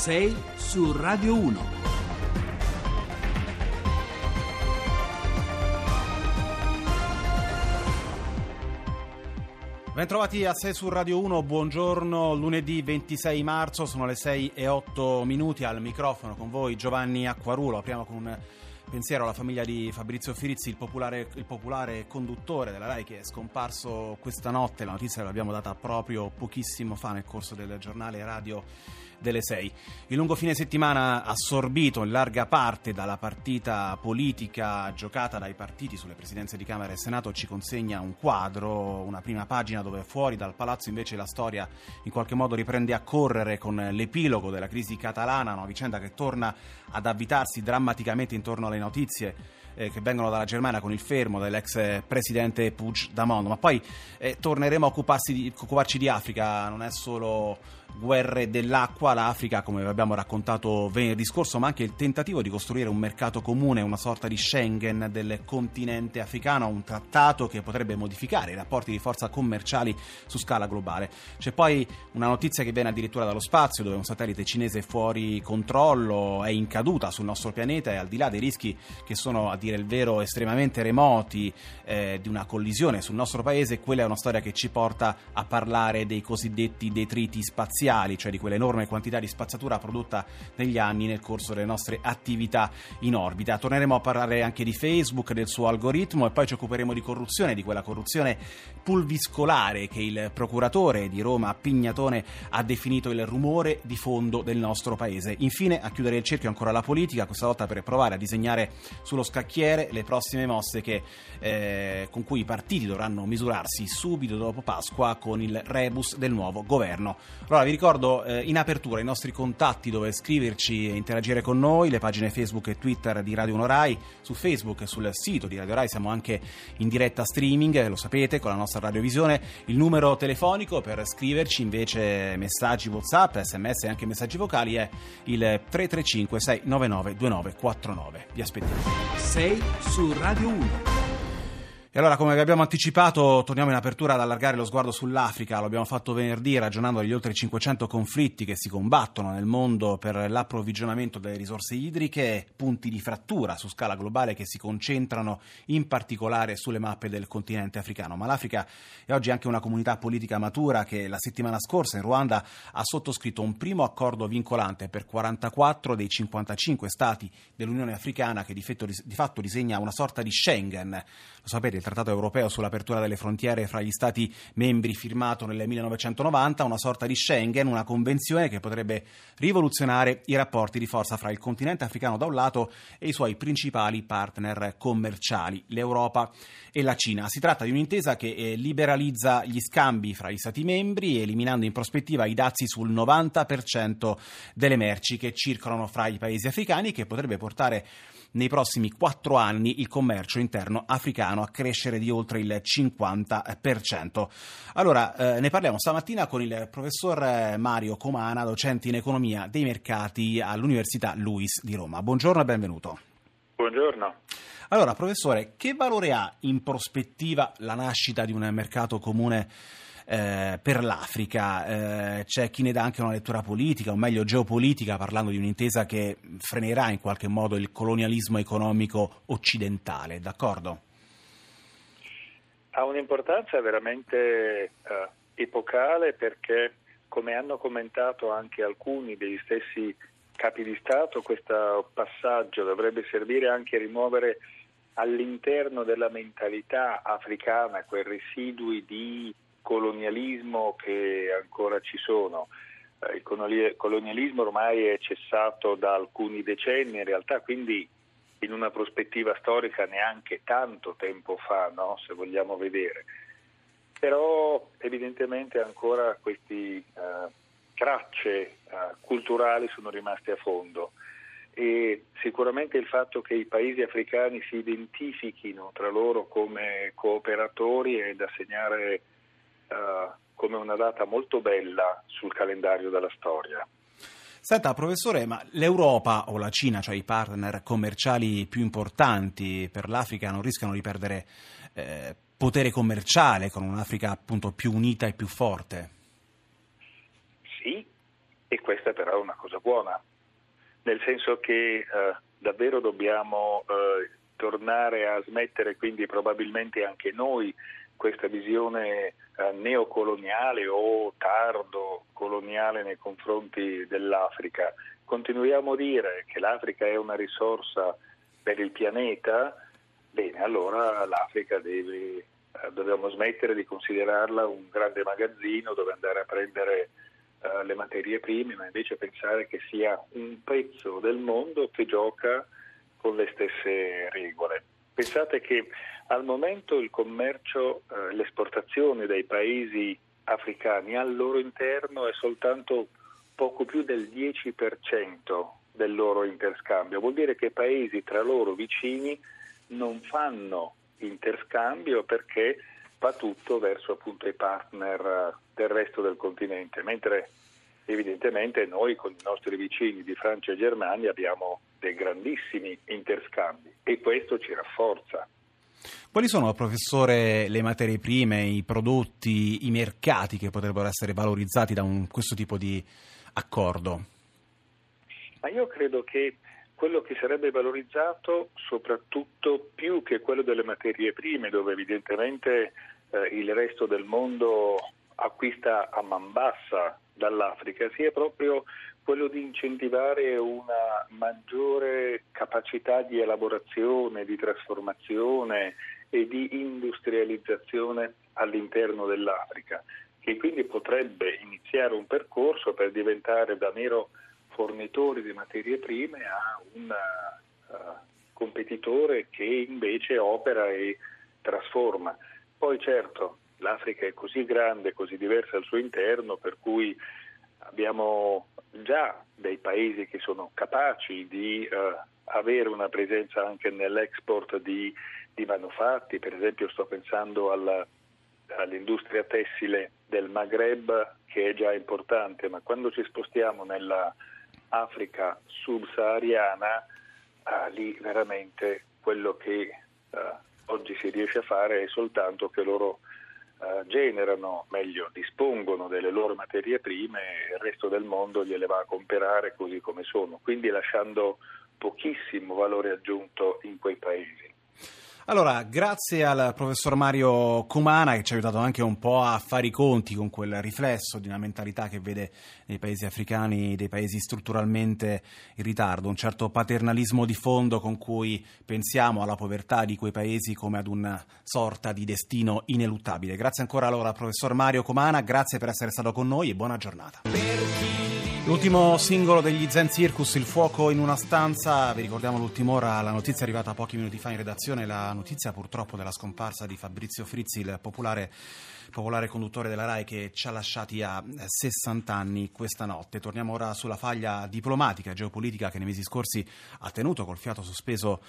6 su Radio 1. Bentrovati a 6 su Radio 1, buongiorno, lunedì 26 marzo, sono le 6 e 8 minuti al microfono con voi Giovanni Acquarulo, apriamo con un pensiero alla famiglia di Fabrizio Firizzi, il popolare, il popolare, conduttore della RAI che è scomparso questa notte, la notizia l'abbiamo data proprio pochissimo fa nel corso del giornale radio delle 6. Il lungo fine settimana assorbito in larga parte dalla partita politica giocata dai partiti sulle presidenze di Camera e Senato ci consegna un quadro, una prima pagina dove fuori dal palazzo invece la storia in qualche modo riprende a correre con l'epilogo della crisi catalana, una vicenda che torna ad avvitarsi drammaticamente intorno alle notizie eh, che vengono dalla Germania con il fermo dell'ex presidente Puigdemont. Ma poi eh, torneremo a di, occuparci di Africa, non è solo guerre dell'acqua, l'Africa, come vi abbiamo raccontato venerdì scorso, ma anche il tentativo di costruire un mercato comune, una sorta di Schengen del continente africano, un trattato che potrebbe modificare i rapporti di forza commerciali su scala globale. C'è poi una notizia che viene addirittura dallo spazio, dove un satellite cinese fuori controllo è in caduta sul nostro pianeta e al di là dei rischi che sono, dire il vero, estremamente remoti eh, di una collisione sul nostro paese, quella è una storia che ci porta a parlare dei cosiddetti detriti spaziali cioè di quell'enorme quantità di spazzatura prodotta negli anni nel corso delle nostre attività in orbita. Torneremo a parlare anche di Facebook, del suo algoritmo e poi ci occuperemo di corruzione, di quella corruzione pulviscolare che il procuratore di Roma Pignatone ha definito il rumore di fondo del nostro paese. Infine, a chiudere il cerchio ancora la politica, questa volta per provare a disegnare sullo scacchiere le prossime mosse che, eh, con cui i partiti dovranno misurarsi subito dopo Pasqua con il rebus del nuovo governo. Allora, vi ricordo eh, in apertura i nostri contatti dove scriverci e interagire con noi, le pagine Facebook e Twitter di Radio 1 Rai, su Facebook e sul sito di Radio Rai siamo anche in diretta streaming, lo sapete, con la nostra radiovisione. Il numero telefonico per scriverci invece messaggi WhatsApp, SMS e anche messaggi vocali è il 335 699 2949. Vi aspettiamo. 6 su Radio 1. E allora, come vi abbiamo anticipato, torniamo in apertura ad allargare lo sguardo sull'Africa. Lo abbiamo fatto venerdì ragionando degli oltre 500 conflitti che si combattono nel mondo per l'approvvigionamento delle risorse idriche, punti di frattura su scala globale che si concentrano in particolare sulle mappe del continente africano. Ma l'Africa è oggi anche una comunità politica matura che la settimana scorsa in Ruanda ha sottoscritto un primo accordo vincolante per 44 dei 55 stati dell'Unione Africana che di, fatto, di fatto disegna una sorta di Schengen. Lo sapete, il Trattato europeo sull'apertura delle frontiere fra gli Stati membri firmato nel 1990, una sorta di Schengen, una convenzione che potrebbe rivoluzionare i rapporti di forza fra il continente africano da un lato e i suoi principali partner commerciali, l'Europa e la Cina. Si tratta di un'intesa che eh, liberalizza gli scambi fra gli Stati membri, eliminando in prospettiva i dazi sul 90% delle merci che circolano fra i paesi africani, che potrebbe portare nei prossimi quattro anni il commercio interno africano a crescere di oltre il 50%. Allora, eh, ne parliamo stamattina con il professor eh, Mario Comana, docente in economia dei mercati all'Università Luis di Roma. Buongiorno e benvenuto. Buongiorno. Allora, professore, che valore ha in prospettiva la nascita di un mercato comune eh, per l'Africa. Eh, c'è chi ne dà anche una lettura politica, o meglio geopolitica, parlando di un'intesa che frenerà in qualche modo il colonialismo economico occidentale, d'accordo? Ha un'importanza veramente eh, epocale perché, come hanno commentato anche alcuni degli stessi capi di Stato, questo passaggio dovrebbe servire anche a rimuovere all'interno della mentalità africana quei residui di colonialismo che ancora ci sono. Eh, il colonialismo ormai è cessato da alcuni decenni, in realtà quindi in una prospettiva storica neanche tanto tempo fa, no? se vogliamo vedere. Però evidentemente ancora queste uh, tracce uh, culturali sono rimaste a fondo e sicuramente il fatto che i paesi africani si identifichino tra loro come cooperatori è da segnare uh, come una data molto bella sul calendario della storia. Senta, professore, ma l'Europa o la Cina, cioè i partner commerciali più importanti per l'Africa, non rischiano di perdere eh, potere commerciale con un'Africa appunto più unita e più forte? Sì, e questa però è una cosa buona, nel senso che eh, davvero dobbiamo eh, tornare a smettere quindi probabilmente anche noi questa visione eh, neocoloniale o tardo coloniale nei confronti dell'Africa. Continuiamo a dire che l'Africa è una risorsa per il pianeta, bene, allora l'Africa deve, eh, dobbiamo smettere di considerarla un grande magazzino dove andare a prendere eh, le materie prime, ma invece pensare che sia un pezzo del mondo che gioca con le stesse regole. Pensate che al momento il commercio, eh, l'esportazione dai paesi africani al loro interno è soltanto poco più del 10% del loro interscambio. Vuol dire che paesi tra loro vicini non fanno interscambio perché va tutto verso appunto i partner eh, del resto del continente, mentre evidentemente noi con i nostri vicini di Francia e Germania abbiamo dei grandissimi interscambi e questo ci rafforza. Quali sono, professore, le materie prime, i prodotti, i mercati che potrebbero essere valorizzati da un, questo tipo di accordo? Ma io credo che quello che sarebbe valorizzato soprattutto più che quello delle materie prime, dove evidentemente eh, il resto del mondo acquista a man bassa dall'Africa, sia proprio quello di incentivare una maggiore capacità di elaborazione, di trasformazione e di industrializzazione all'interno dell'Africa, che quindi potrebbe iniziare un percorso per diventare da mero fornitore di materie prime a un uh, competitore che invece opera e trasforma. Poi certo, l'Africa è così grande, così diversa al suo interno, per cui abbiamo già dei paesi che sono capaci di uh, avere una presenza anche nell'export di, di, manufatti, per esempio sto pensando alla, all'industria tessile del Maghreb che è già importante, ma quando ci spostiamo nella Africa subsahariana, uh, lì veramente quello che uh, oggi si riesce a fare è soltanto che loro eh, generano, meglio, dispongono delle loro materie prime e il resto del mondo gliele va a comprare così come sono, quindi lasciando pochissimo valore aggiunto in quei paesi. Allora, grazie al professor Mario Cumana che ci ha aiutato anche un po' a fare i conti con quel riflesso di una mentalità che vede nei paesi africani dei paesi strutturalmente in ritardo, un certo paternalismo di fondo con cui pensiamo alla povertà di quei paesi come ad una sorta di destino ineluttabile. Grazie ancora allora al professor Mario Cumana, grazie per essere stato con noi e buona giornata. L'ultimo singolo degli Zen Circus, Il fuoco in una stanza, vi ricordiamo l'ultima ora, la notizia è arrivata pochi minuti fa in redazione, la notizia purtroppo della scomparsa di Fabrizio Frizzi, il popolare popolare conduttore della RAI che ci ha lasciati a 60 anni questa notte. Torniamo ora sulla faglia diplomatica e geopolitica che nei mesi scorsi ha tenuto col fiato sospeso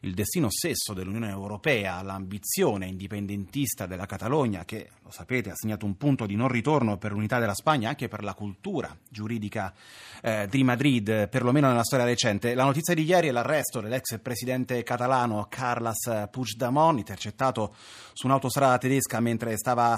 il destino stesso dell'Unione Europea, l'ambizione indipendentista della Catalogna che, lo sapete, ha segnato un punto di non ritorno per l'unità della Spagna anche per la cultura giuridica eh, di Madrid, perlomeno nella storia recente. La notizia di ieri è l'arresto dell'ex presidente catalano Carles Puigdemont, intercettato su un'autostrada tedesca mentre stava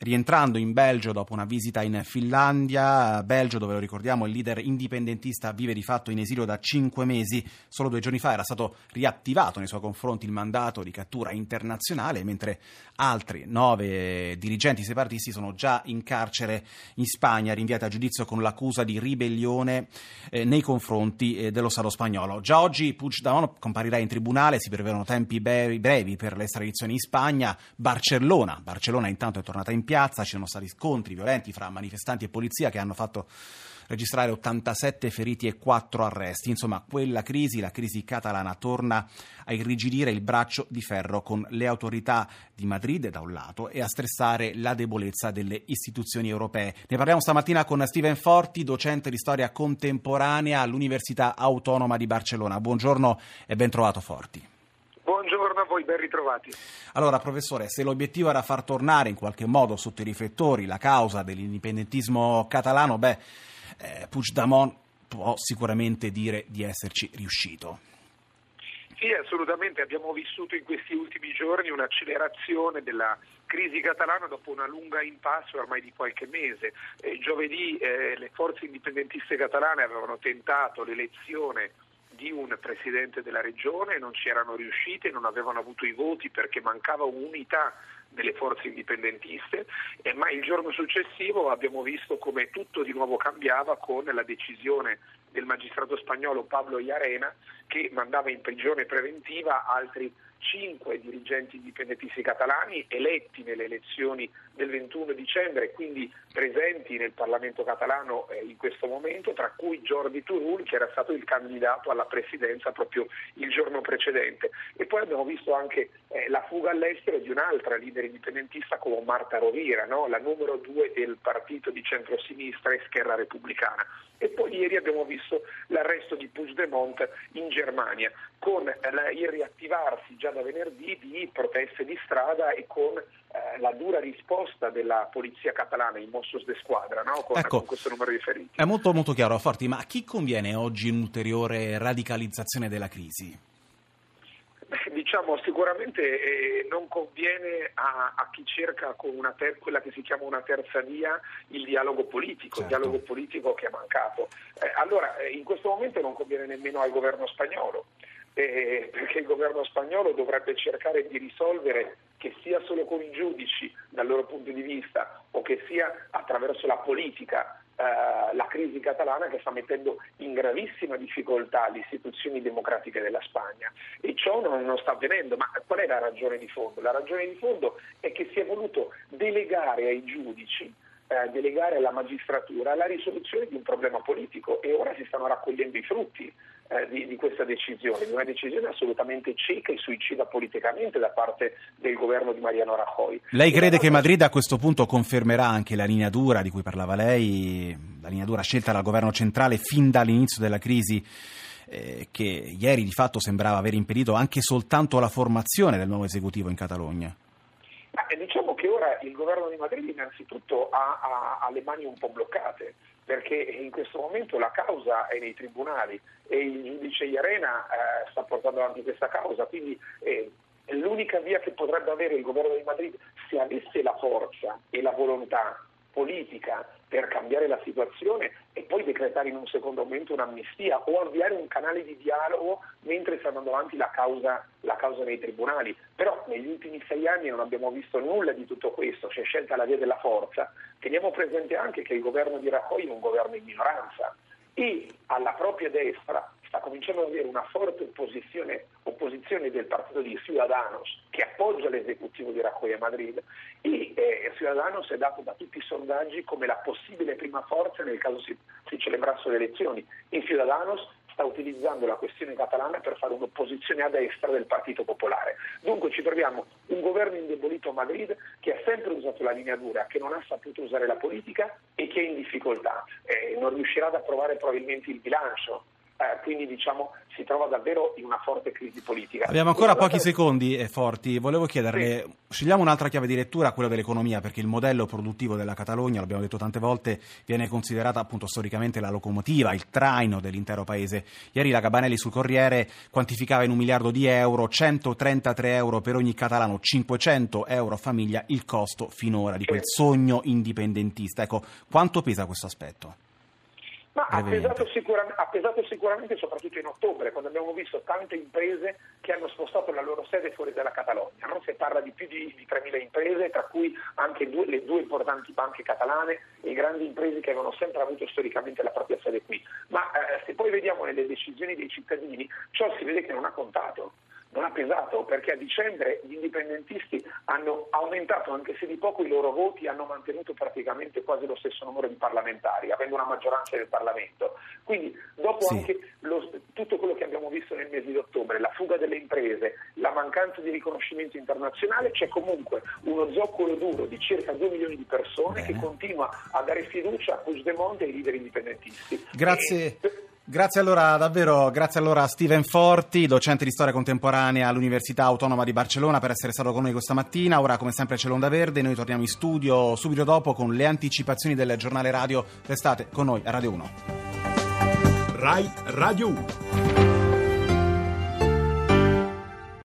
rientrando in Belgio dopo una visita in Finlandia, Belgio dove lo ricordiamo il leader indipendentista vive di fatto in esilio da cinque mesi, solo due giorni fa era stato riattivato nei suoi confronti il mandato di cattura internazionale, mentre altri nove dirigenti separatisti sono già in carcere in Spagna, rinviati a giudizio con l'accusa di ribellione eh, nei confronti eh, dello Stato spagnolo. Già oggi Puigdemont comparirà in tribunale, si prevedono tempi brevi per l'estradizione in Spagna, Barcellona, Barcellona intanto è tornata in piazza, ci sono stati scontri violenti fra manifestanti e polizia che hanno fatto registrare 87 feriti e 4 arresti. Insomma, quella crisi, la crisi catalana, torna a irrigidire il braccio di ferro con le autorità di Madrid da un lato e a stressare la debolezza delle istituzioni europee. Ne parliamo stamattina con Steven Forti, docente di storia contemporanea all'Università Autonoma di Barcellona. Buongiorno e ben trovato Forti. Buongiorno a voi, ben ritrovati. Allora, professore, se l'obiettivo era far tornare in qualche modo sotto i riflettori la causa dell'indipendentismo catalano, beh, eh, Puigdemont può sicuramente dire di esserci riuscito. Sì, assolutamente. Abbiamo vissuto in questi ultimi giorni un'accelerazione della crisi catalana dopo una lunga impasse ormai di qualche mese. Eh, giovedì eh, le forze indipendentiste catalane avevano tentato l'elezione di un presidente della regione, non ci erano riuscite, non avevano avuto i voti perché mancava un'unità delle forze indipendentiste, eh, ma il giorno successivo abbiamo visto come tutto di nuovo cambiava con la decisione del magistrato spagnolo Pablo Iarena che mandava in prigione preventiva altri cinque dirigenti indipendentisti catalani eletti nelle elezioni del 21 dicembre, quindi presenti nel Parlamento catalano eh, in questo momento, tra cui Jordi Turul che era stato il candidato alla presidenza proprio il giorno precedente. E poi abbiamo visto anche eh, la fuga all'estero di un'altra leader indipendentista come Marta Rovira, no? la numero due del partito di centrosinistra e Scherra Repubblicana. E poi ieri abbiamo visto l'arresto di Puigdemont in Germania, con eh, il riattivarsi già da venerdì di proteste di strada e con la dura risposta della polizia catalana, i Mossos de Squadra, no? con, ecco, con, questo numero di feriti. È molto, molto chiaro, Forti, ma a chi conviene oggi un'ulteriore radicalizzazione della crisi? diciamo sicuramente eh, non conviene a, a, chi cerca con ter- quella che si chiama una terza via il dialogo politico, certo. il dialogo politico che è mancato. Eh, allora, eh, in questo momento non conviene nemmeno al governo spagnolo, eh, perché il governo spagnolo dovrebbe cercare di risolvere che sia solo con i giudici dal loro punto di vista o che sia attraverso la politica eh, la crisi catalana che sta mettendo in gravissima difficoltà le istituzioni democratiche della Spagna e ciò non, non sta avvenendo. Ma qual è la ragione di fondo? La ragione di fondo è che si è voluto delegare ai giudici eh, delegare alla magistratura la risoluzione di un problema politico e ora si stanno raccogliendo i frutti eh, di, di, questa decisione, di una decisione assolutamente cieca e suicida politicamente da parte del governo di Mariano Rajoy. Lei crede che Madrid a questo punto confermerà anche la linea dura di cui parlava lei, la linea dura scelta dal governo centrale fin dall'inizio della crisi? Eh, che ieri di fatto sembrava aver impedito anche soltanto la formazione del nuovo esecutivo in Catalogna. Ma, diciamo che ora il governo di Madrid innanzitutto ha, ha, ha le mani un po' bloccate perché in questo momento la causa è nei tribunali e il giudice Iarena eh, sta portando avanti questa causa, quindi eh, l'unica via che potrebbe avere il governo di Madrid se avesse la forza e la volontà politica per cambiare la situazione e poi decretare in un secondo momento un'amnistia o avviare un canale di dialogo mentre sta andando avanti la causa, la causa nei tribunali. Però negli ultimi sei anni non abbiamo visto nulla di tutto questo, si è scelta la via della forza. Teniamo presente anche che il governo di Rajoy è un governo in minoranza e alla propria destra sta cominciando ad avere una forte opposizione, opposizione del partito di Ciudadanos che appoggia l'esecutivo di Rajoy a Madrid e eh, Ciudadanos è dato da tutti i sondaggi come la possibile prima forza nel caso si, si celebrassero le elezioni e Ciudadanos sta utilizzando la questione catalana per fare un'opposizione a destra del Partito Popolare. Dunque ci troviamo un governo indebolito a Madrid che ha sempre usato la linea dura, che non ha saputo usare la politica e che è in difficoltà. Eh, non riuscirà ad approvare probabilmente il bilancio eh, quindi diciamo si trova davvero in una forte crisi politica. Abbiamo ancora pochi per... secondi eh, Forti, volevo chiederle, sì. scegliamo un'altra chiave di lettura, quella dell'economia, perché il modello produttivo della Catalogna, l'abbiamo detto tante volte, viene considerata appunto storicamente la locomotiva, il traino dell'intero paese. Ieri la Gabanelli sul Corriere quantificava in un miliardo di euro, 133 euro per ogni catalano, 500 euro a famiglia il costo finora di quel sogno indipendentista. Ecco, quanto pesa questo aspetto? Ma ha pesato, ha pesato, sicuramente soprattutto in ottobre, quando abbiamo visto tante imprese che hanno spostato la loro sede fuori dalla Catalogna. No? Si parla di più di, di 3.000 imprese, tra cui anche due, le due importanti banche catalane e grandi imprese che avevano sempre avuto storicamente la propria sede qui. Ma eh, se poi vediamo nelle decisioni dei cittadini, ciò si vede che non ha contato non ha pesato perché a dicembre gli indipendentisti hanno aumentato anche se di poco i loro voti, hanno mantenuto praticamente quasi lo stesso numero di parlamentari, avendo una maggioranza del Parlamento. Quindi dopo sì. anche lo, tutto quello che abbiamo visto nel mese di ottobre, la fuga delle imprese, la mancanza di riconoscimento internazionale, c'è comunque uno zoccolo duro di circa 2 milioni di persone Bene. che continua a dare fiducia a Puigdemont e ai leader indipendentisti. Grazie. E, Grazie allora davvero, grazie allora a Steven Forti, docente di storia contemporanea all'Università Autonoma di Barcellona per essere stato con noi questa mattina. Ora come sempre c'è l'Onda Verde, noi torniamo in studio subito dopo con le anticipazioni del giornale radio. Restate con noi a Radio 1. RAI Radio 1.